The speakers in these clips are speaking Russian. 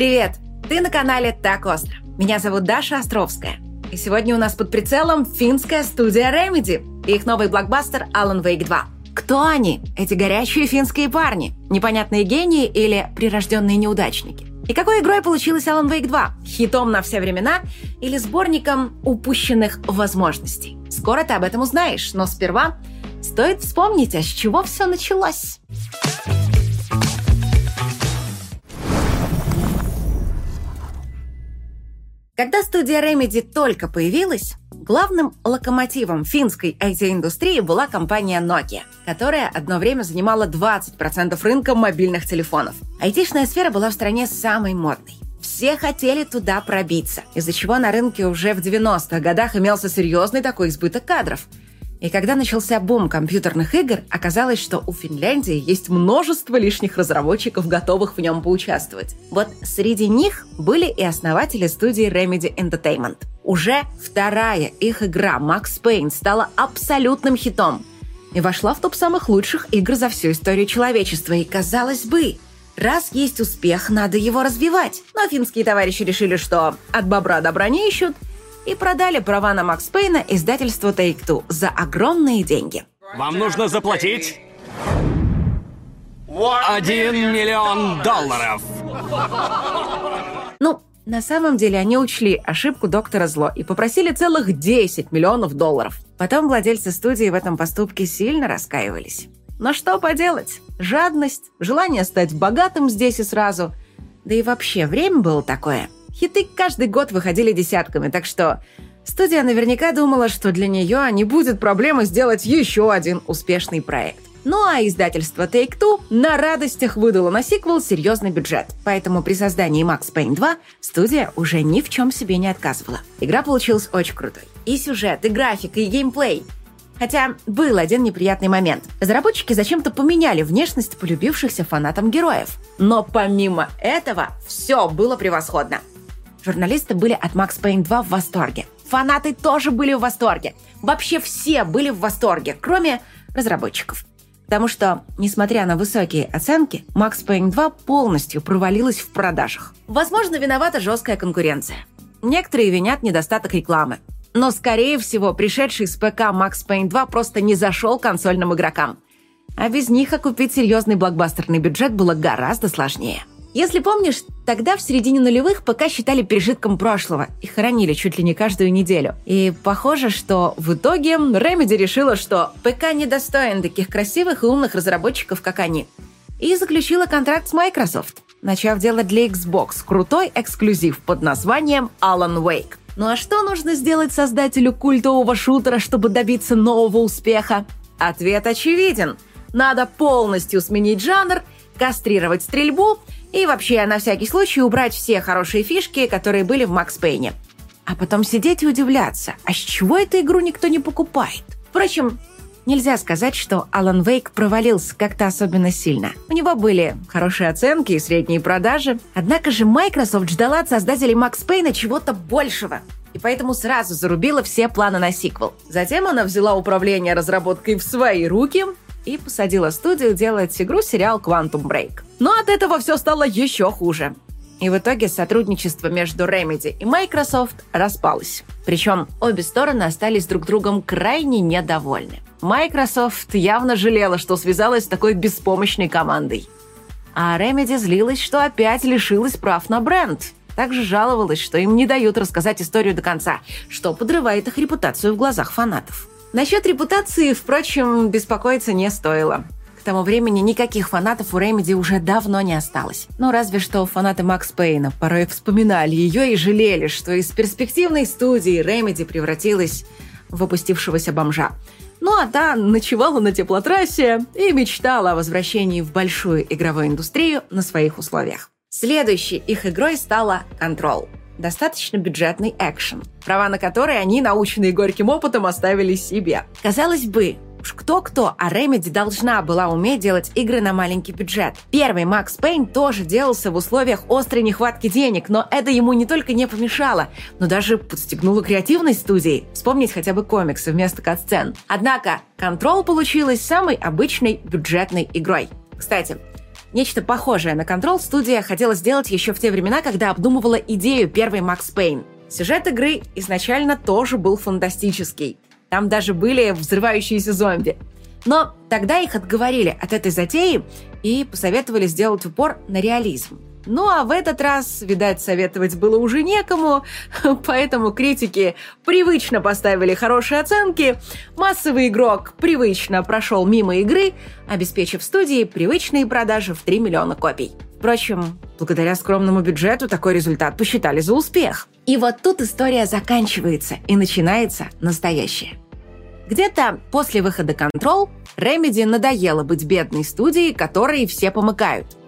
Привет! Ты на канале «Так остро». Меня зовут Даша Островская. И сегодня у нас под прицелом финская студия Remedy и их новый блокбастер Alan Wake 2. Кто они, эти горячие финские парни? Непонятные гении или прирожденные неудачники? И какой игрой получилась Alan Wake 2? Хитом на все времена или сборником упущенных возможностей? Скоро ты об этом узнаешь, но сперва стоит вспомнить, а с чего все началось. Когда студия Remedy только появилась, главным локомотивом финской IT-индустрии была компания Nokia, которая одно время занимала 20% рынка мобильных телефонов. Айтишная сфера была в стране самой модной. Все хотели туда пробиться, из-за чего на рынке уже в 90-х годах имелся серьезный такой избыток кадров – и когда начался бум компьютерных игр, оказалось, что у Финляндии есть множество лишних разработчиков, готовых в нем поучаствовать. Вот среди них были и основатели студии Remedy Entertainment. Уже вторая их игра Max Payne стала абсолютным хитом и вошла в топ самых лучших игр за всю историю человечества. И казалось бы, раз есть успех, надо его развивать. Но финские товарищи решили, что от бобра добра не ищут – и продали права на Макс Пейна издательству Take-Two за огромные деньги. Вам нужно заплатить один миллион долларов. Ну, на самом деле они учли ошибку доктора Зло и попросили целых 10 миллионов долларов. Потом владельцы студии в этом поступке сильно раскаивались. Но что поделать? Жадность, желание стать богатым здесь и сразу. Да и вообще, время было такое – Хиты каждый год выходили десятками, так что студия наверняка думала, что для нее не будет проблемы сделать еще один успешный проект. Ну а издательство Take-Two на радостях выдало на сиквел серьезный бюджет. Поэтому при создании Max Payne 2 студия уже ни в чем себе не отказывала. Игра получилась очень крутой. И сюжет, и графика, и геймплей. Хотя был один неприятный момент. Разработчики зачем-то поменяли внешность полюбившихся фанатам героев. Но помимо этого, все было превосходно. Журналисты были от Max Payne 2 в восторге. Фанаты тоже были в восторге. Вообще все были в восторге, кроме разработчиков. Потому что, несмотря на высокие оценки, Max Payne 2 полностью провалилась в продажах. Возможно, виновата жесткая конкуренция. Некоторые винят недостаток рекламы. Но, скорее всего, пришедший с ПК Max Payne 2 просто не зашел консольным игрокам. А без них окупить серьезный блокбастерный бюджет было гораздо сложнее. Если помнишь, тогда в середине нулевых ПК считали пережитком прошлого и хоронили чуть ли не каждую неделю. И похоже, что в итоге Remedy решила, что ПК недостоин таких красивых и умных разработчиков, как они. И заключила контракт с Microsoft, начав делать для Xbox крутой эксклюзив под названием Alan Wake. Ну а что нужно сделать создателю культового шутера, чтобы добиться нового успеха? Ответ очевиден. Надо полностью сменить жанр, кастрировать стрельбу – и вообще, на всякий случай, убрать все хорошие фишки, которые были в Макс Пейне. А потом сидеть и удивляться, а с чего эту игру никто не покупает? Впрочем, нельзя сказать, что Алан Вейк провалился как-то особенно сильно. У него были хорошие оценки и средние продажи. Однако же Microsoft ждала от создателей Макс Пейна чего-то большего. И поэтому сразу зарубила все планы на сиквел. Затем она взяла управление разработкой в свои руки и посадила студию делать игру-сериал Quantum Break. Но от этого все стало еще хуже. И в итоге сотрудничество между Remedy и Microsoft распалось. Причем обе стороны остались друг другом крайне недовольны. Microsoft явно жалела, что связалась с такой беспомощной командой. А Remedy злилась, что опять лишилась прав на бренд. Также жаловалась, что им не дают рассказать историю до конца, что подрывает их репутацию в глазах фанатов. Насчет репутации, впрочем, беспокоиться не стоило. К тому времени никаких фанатов у Remedy уже давно не осталось. Ну, разве что фанаты Max Payne а порой вспоминали ее и жалели, что из перспективной студии Remedy превратилась в опустившегося бомжа. Ну а та ночевала на теплотрассе и мечтала о возвращении в большую игровую индустрию на своих условиях. Следующей их игрой стала Control – достаточно бюджетный экшен, права на который они, наученные горьким опытом, оставили себе. Казалось бы, Уж кто-кто, а Remedy должна была уметь делать игры на маленький бюджет. Первый Max Payne тоже делался в условиях острой нехватки денег, но это ему не только не помешало, но даже подстегнуло креативность студии. Вспомнить хотя бы комиксы вместо катсцен. Однако, Control получилась самой обычной бюджетной игрой. Кстати, Нечто похожее на Control студия хотела сделать еще в те времена, когда обдумывала идею первой Макс Пейн. Сюжет игры изначально тоже был фантастический. Там даже были взрывающиеся зомби. Но тогда их отговорили от этой затеи и посоветовали сделать упор на реализм. Ну а в этот раз, видать, советовать было уже некому, поэтому критики привычно поставили хорошие оценки, массовый игрок привычно прошел мимо игры, обеспечив студии привычные продажи в 3 миллиона копий. Впрочем, благодаря скромному бюджету такой результат посчитали за успех. И вот тут история заканчивается и начинается настоящее. Где-то после выхода Control Remedy надоело быть бедной студией, которой все помыкают –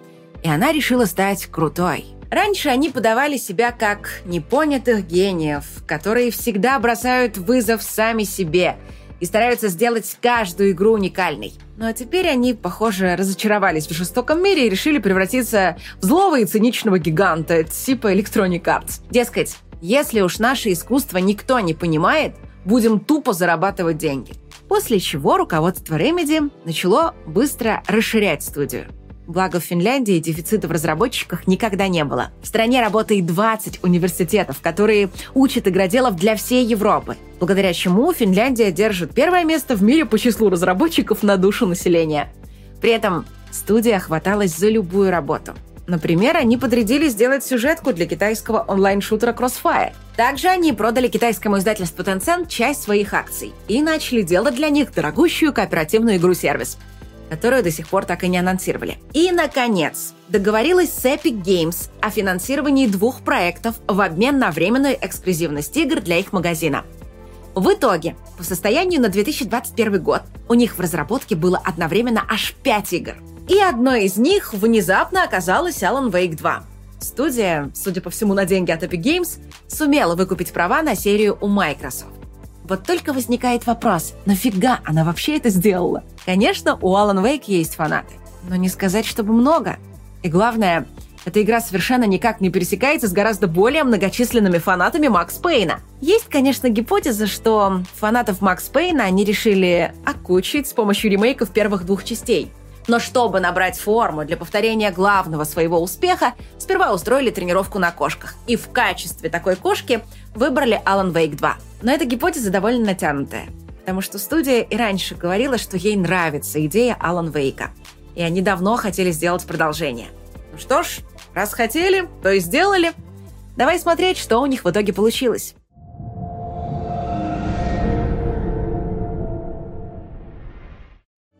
и она решила стать крутой. Раньше они подавали себя как непонятых гениев, которые всегда бросают вызов сами себе и стараются сделать каждую игру уникальной. Ну а теперь они, похоже, разочаровались в жестоком мире и решили превратиться в злого и циничного гиганта типа Electronic Arts. Дескать, если уж наше искусство никто не понимает, будем тупо зарабатывать деньги. После чего руководство Remedy начало быстро расширять студию. Благо в Финляндии дефицита в разработчиках никогда не было. В стране работает 20 университетов, которые учат игроделов для всей Европы, благодаря чему Финляндия держит первое место в мире по числу разработчиков на душу населения. При этом студия хваталась за любую работу. Например, они подрядили сделать сюжетку для китайского онлайн-шутера Crossfire. Также они продали китайскому издательству Tencent часть своих акций и начали делать для них дорогущую кооперативную игру-сервис – которую до сих пор так и не анонсировали. И, наконец, договорилась с Epic Games о финансировании двух проектов в обмен на временную эксклюзивность игр для их магазина. В итоге, по состоянию на 2021 год, у них в разработке было одновременно аж 5 игр. И одной из них внезапно оказалась Alan Wake 2. Студия, судя по всему на деньги от Epic Games, сумела выкупить права на серию у Microsoft. Вот только возникает вопрос, нафига она вообще это сделала? Конечно, у Alan Wake есть фанаты, но не сказать, чтобы много. И главное, эта игра совершенно никак не пересекается с гораздо более многочисленными фанатами Макс Пейна. Есть, конечно, гипотеза, что фанатов Макс Пейна они решили окучить с помощью ремейков первых двух частей. Но чтобы набрать форму для повторения главного своего успеха, сперва устроили тренировку на кошках. И в качестве такой кошки выбрали Alan Wake 2. Но эта гипотеза довольно натянутая, потому что студия и раньше говорила, что ей нравится идея Алан Вейка, и они давно хотели сделать продолжение. Ну что ж, раз хотели, то и сделали. Давай смотреть, что у них в итоге получилось.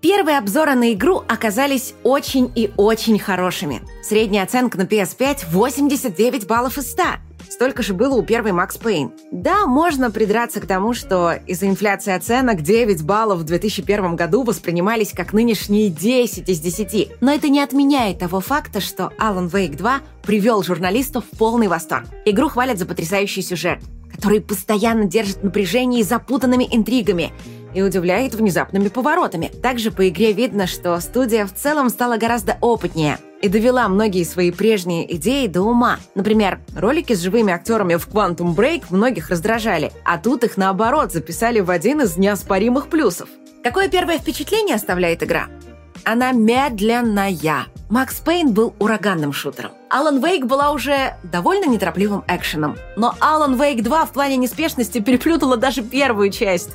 Первые обзоры на игру оказались очень и очень хорошими. Средняя оценка на PS5 – 89 баллов из 100. Столько же было у первой Макс Пейн. Да, можно придраться к тому, что из-за инфляции оценок 9 баллов в 2001 году воспринимались как нынешние 10 из 10. Но это не отменяет того факта, что Alan Wake 2 привел журналистов в полный восторг. Игру хвалят за потрясающий сюжет, который постоянно держит напряжение запутанными интригами – и удивляет внезапными поворотами. Также по игре видно, что студия в целом стала гораздо опытнее и довела многие свои прежние идеи до ума. Например, ролики с живыми актерами в Quantum Break многих раздражали, а тут их наоборот записали в один из неоспоримых плюсов. Какое первое впечатление оставляет игра? Она медленная. Макс Пейн был ураганным шутером. Алан Вейк была уже довольно неторопливым экшеном. Но Алан Вейк 2 в плане неспешности переплютала даже первую часть.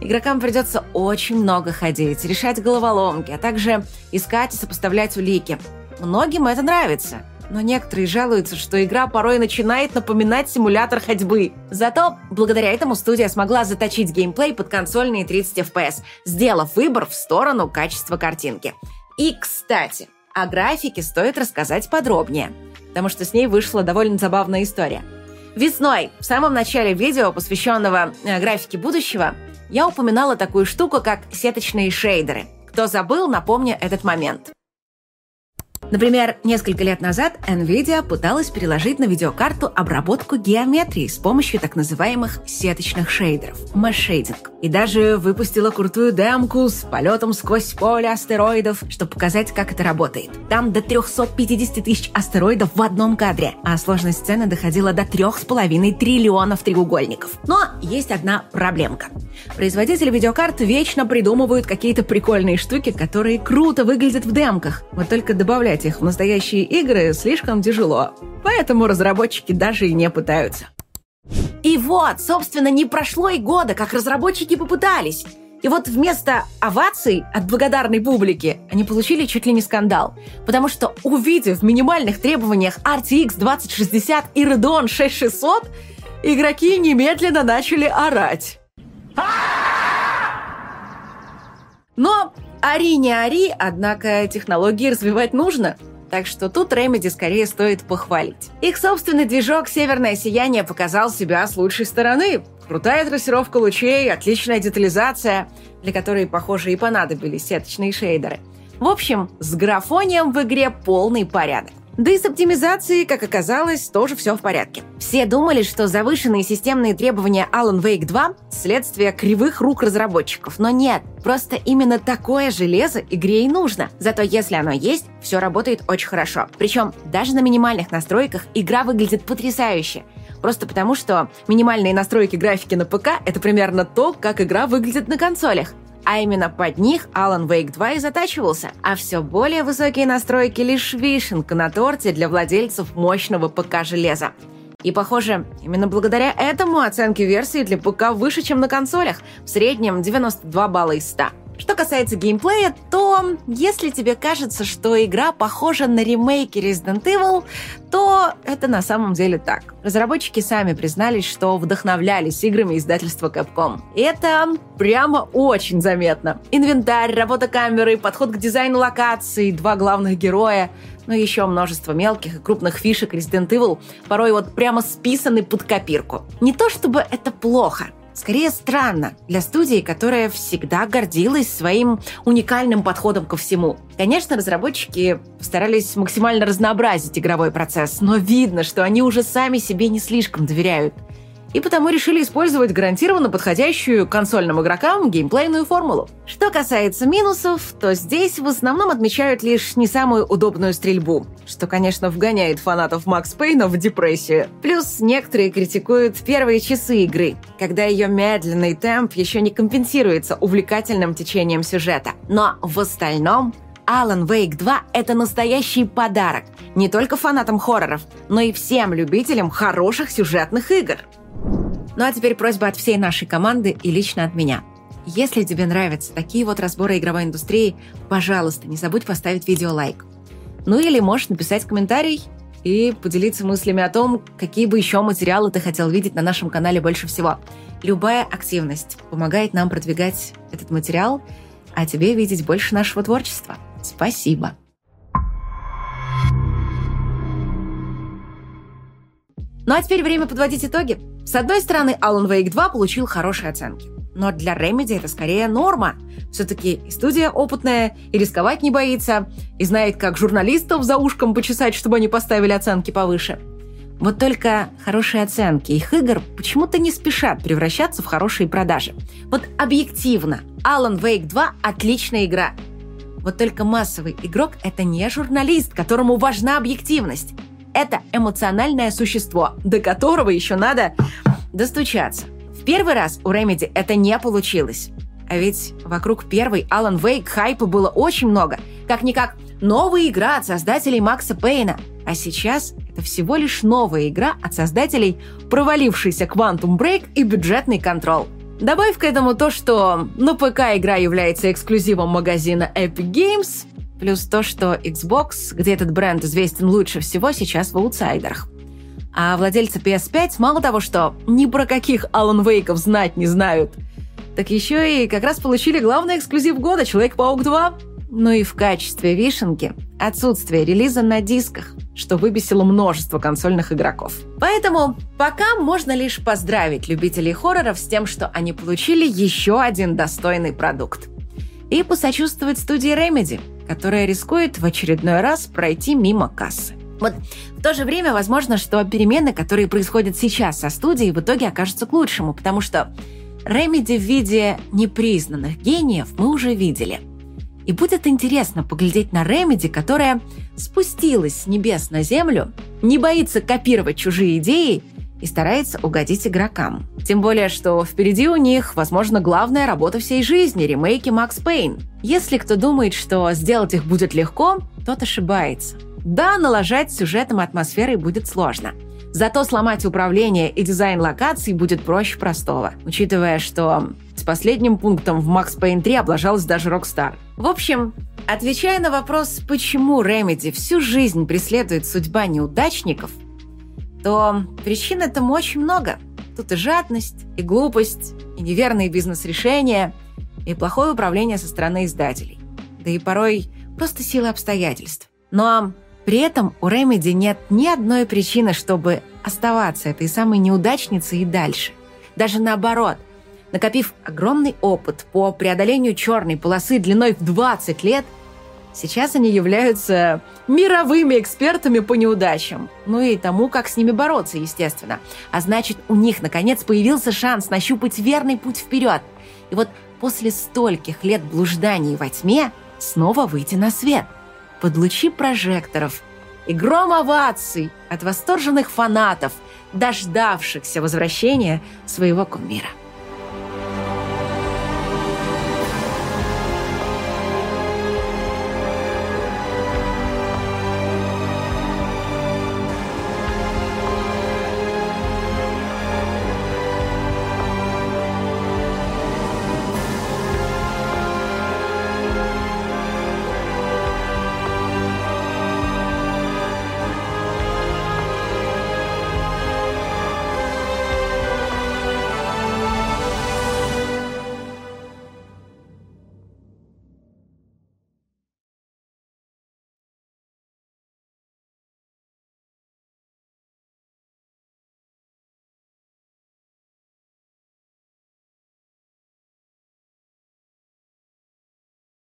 Игрокам придется очень много ходить, решать головоломки, а также искать и сопоставлять улики. Многим это нравится, но некоторые жалуются, что игра порой начинает напоминать симулятор ходьбы. Зато благодаря этому студия смогла заточить геймплей под консольные 30 FPS, сделав выбор в сторону качества картинки. И, кстати, о графике стоит рассказать подробнее, потому что с ней вышла довольно забавная история. Весной, в самом начале видео, посвященного э, графике будущего, я упоминала такую штуку, как сеточные шейдеры. Кто забыл, напомню этот момент. Например, несколько лет назад NVIDIA пыталась переложить на видеокарту обработку геометрии с помощью так называемых сеточных шейдеров – mesh-shading. И даже выпустила крутую демку с полетом сквозь поле астероидов, чтобы показать, как это работает. Там до 350 тысяч астероидов в одном кадре, а сложность сцены доходила до 3,5 триллионов треугольников. Но есть одна проблемка. Производители видеокарт вечно придумывают какие-то прикольные штуки, которые круто выглядят в демках. Вот только добавлять их в настоящие игры слишком тяжело. Поэтому разработчики даже и не пытаются. И вот, собственно, не прошло и года, как разработчики попытались. И вот вместо оваций от благодарной публики они получили чуть ли не скандал. Потому что, увидев в минимальных требованиях RTX 2060 и Radeon 6600, игроки немедленно начали орать. Но ори не ори, однако технологии развивать нужно. Так что тут Remedy скорее стоит похвалить. Их собственный движок «Северное сияние» показал себя с лучшей стороны. Крутая трассировка лучей, отличная детализация, для которой, похоже, и понадобились сеточные шейдеры. В общем, с графонием в игре полный порядок. Да и с оптимизацией, как оказалось, тоже все в порядке. Все думали, что завышенные системные требования Alan Wake 2 – следствие кривых рук разработчиков, но нет. Просто именно такое железо игре и нужно. Зато если оно есть, все работает очень хорошо. Причем даже на минимальных настройках игра выглядит потрясающе. Просто потому, что минимальные настройки графики на ПК – это примерно то, как игра выглядит на консолях. А именно под них Alan Wake 2 и затачивался. А все более высокие настройки лишь вишенка на торте для владельцев мощного ПК-железа. И, похоже, именно благодаря этому оценки версии для ПК выше, чем на консолях, в среднем 92 балла из 100. Что касается геймплея, то если тебе кажется, что игра похожа на ремейки Resident Evil, то это на самом деле так. Разработчики сами признались, что вдохновлялись играми издательства Capcom. И это прямо очень заметно. Инвентарь, работа камеры, подход к дизайну локаций, два главных героя — но еще множество мелких и крупных фишек Resident Evil порой вот прямо списаны под копирку. Не то чтобы это плохо, Скорее странно для студии, которая всегда гордилась своим уникальным подходом ко всему. Конечно, разработчики постарались максимально разнообразить игровой процесс, но видно, что они уже сами себе не слишком доверяют и потому решили использовать гарантированно подходящую консольным игрокам геймплейную формулу. Что касается минусов, то здесь в основном отмечают лишь не самую удобную стрельбу, что, конечно, вгоняет фанатов Макс Пейна в депрессию. Плюс некоторые критикуют первые часы игры, когда ее медленный темп еще не компенсируется увлекательным течением сюжета. Но в остальном Alan Wake 2 — это настоящий подарок не только фанатам хорроров, но и всем любителям хороших сюжетных игр. Ну а теперь просьба от всей нашей команды и лично от меня. Если тебе нравятся такие вот разборы игровой индустрии, пожалуйста, не забудь поставить видео лайк. Ну или можешь написать комментарий и поделиться мыслями о том, какие бы еще материалы ты хотел видеть на нашем канале больше всего. Любая активность помогает нам продвигать этот материал, а тебе видеть больше нашего творчества. Спасибо. Ну а теперь время подводить итоги. С одной стороны, Alan Wake 2 получил хорошие оценки. Но для Remedy это скорее норма. Все-таки студия опытная и рисковать не боится, и знает, как журналистов за ушком почесать, чтобы они поставили оценки повыше. Вот только хорошие оценки их игр почему-то не спешат превращаться в хорошие продажи. Вот объективно, Alan Wake 2 – отличная игра. Вот только массовый игрок – это не журналист, которому важна объективность. Это эмоциональное существо, до которого еще надо достучаться. В первый раз у Remedy это не получилось. А ведь вокруг первой Alan Wake хайпа было очень много. Как-никак новая игра от создателей Макса Пейна. А сейчас это всего лишь новая игра от создателей провалившейся Quantum Break и бюджетный контрол. Добавь к этому то, что на ПК игра является эксклюзивом магазина Epic Games, Плюс то, что Xbox, где этот бренд известен лучше всего, сейчас в аутсайдерах. А владельцы PS5 мало того, что ни про каких Алан Вейков знать не знают, так еще и как раз получили главный эксклюзив года «Человек-паук 2». Ну и в качестве вишенки отсутствие релиза на дисках, что выбесило множество консольных игроков. Поэтому пока можно лишь поздравить любителей хорроров с тем, что они получили еще один достойный продукт. И посочувствовать студии Remedy, которая рискует в очередной раз пройти мимо кассы. Вот в то же время возможно, что перемены, которые происходят сейчас со студией, в итоге окажутся к лучшему, потому что Remedy в виде непризнанных гениев мы уже видели. И будет интересно поглядеть на Remedy, которая спустилась с небес на землю, не боится копировать чужие идеи и старается угодить игрокам. Тем более, что впереди у них, возможно, главная работа всей жизни – ремейки Макс Пейн. Если кто думает, что сделать их будет легко, тот ошибается. Да, налажать сюжетом атмосферой будет сложно. Зато сломать управление и дизайн локаций будет проще простого, учитывая, что с последним пунктом в Max Payne 3 облажалась даже Rockstar. В общем, отвечая на вопрос, почему Remedy всю жизнь преследует судьба неудачников, то причин этому очень много. Тут и жадность, и глупость, и неверные бизнес-решения, и плохое управление со стороны издателей. Да и порой просто сила обстоятельств. Но при этом у Ремеди нет ни одной причины, чтобы оставаться этой самой неудачницей и дальше. Даже наоборот, накопив огромный опыт по преодолению черной полосы длиной в 20 лет, сейчас они являются мировыми экспертами по неудачам. Ну и тому, как с ними бороться, естественно. А значит, у них, наконец, появился шанс нащупать верный путь вперед. И вот после стольких лет блужданий во тьме снова выйти на свет – под лучи прожекторов и гром оваций от восторженных фанатов, дождавшихся возвращения своего кумира.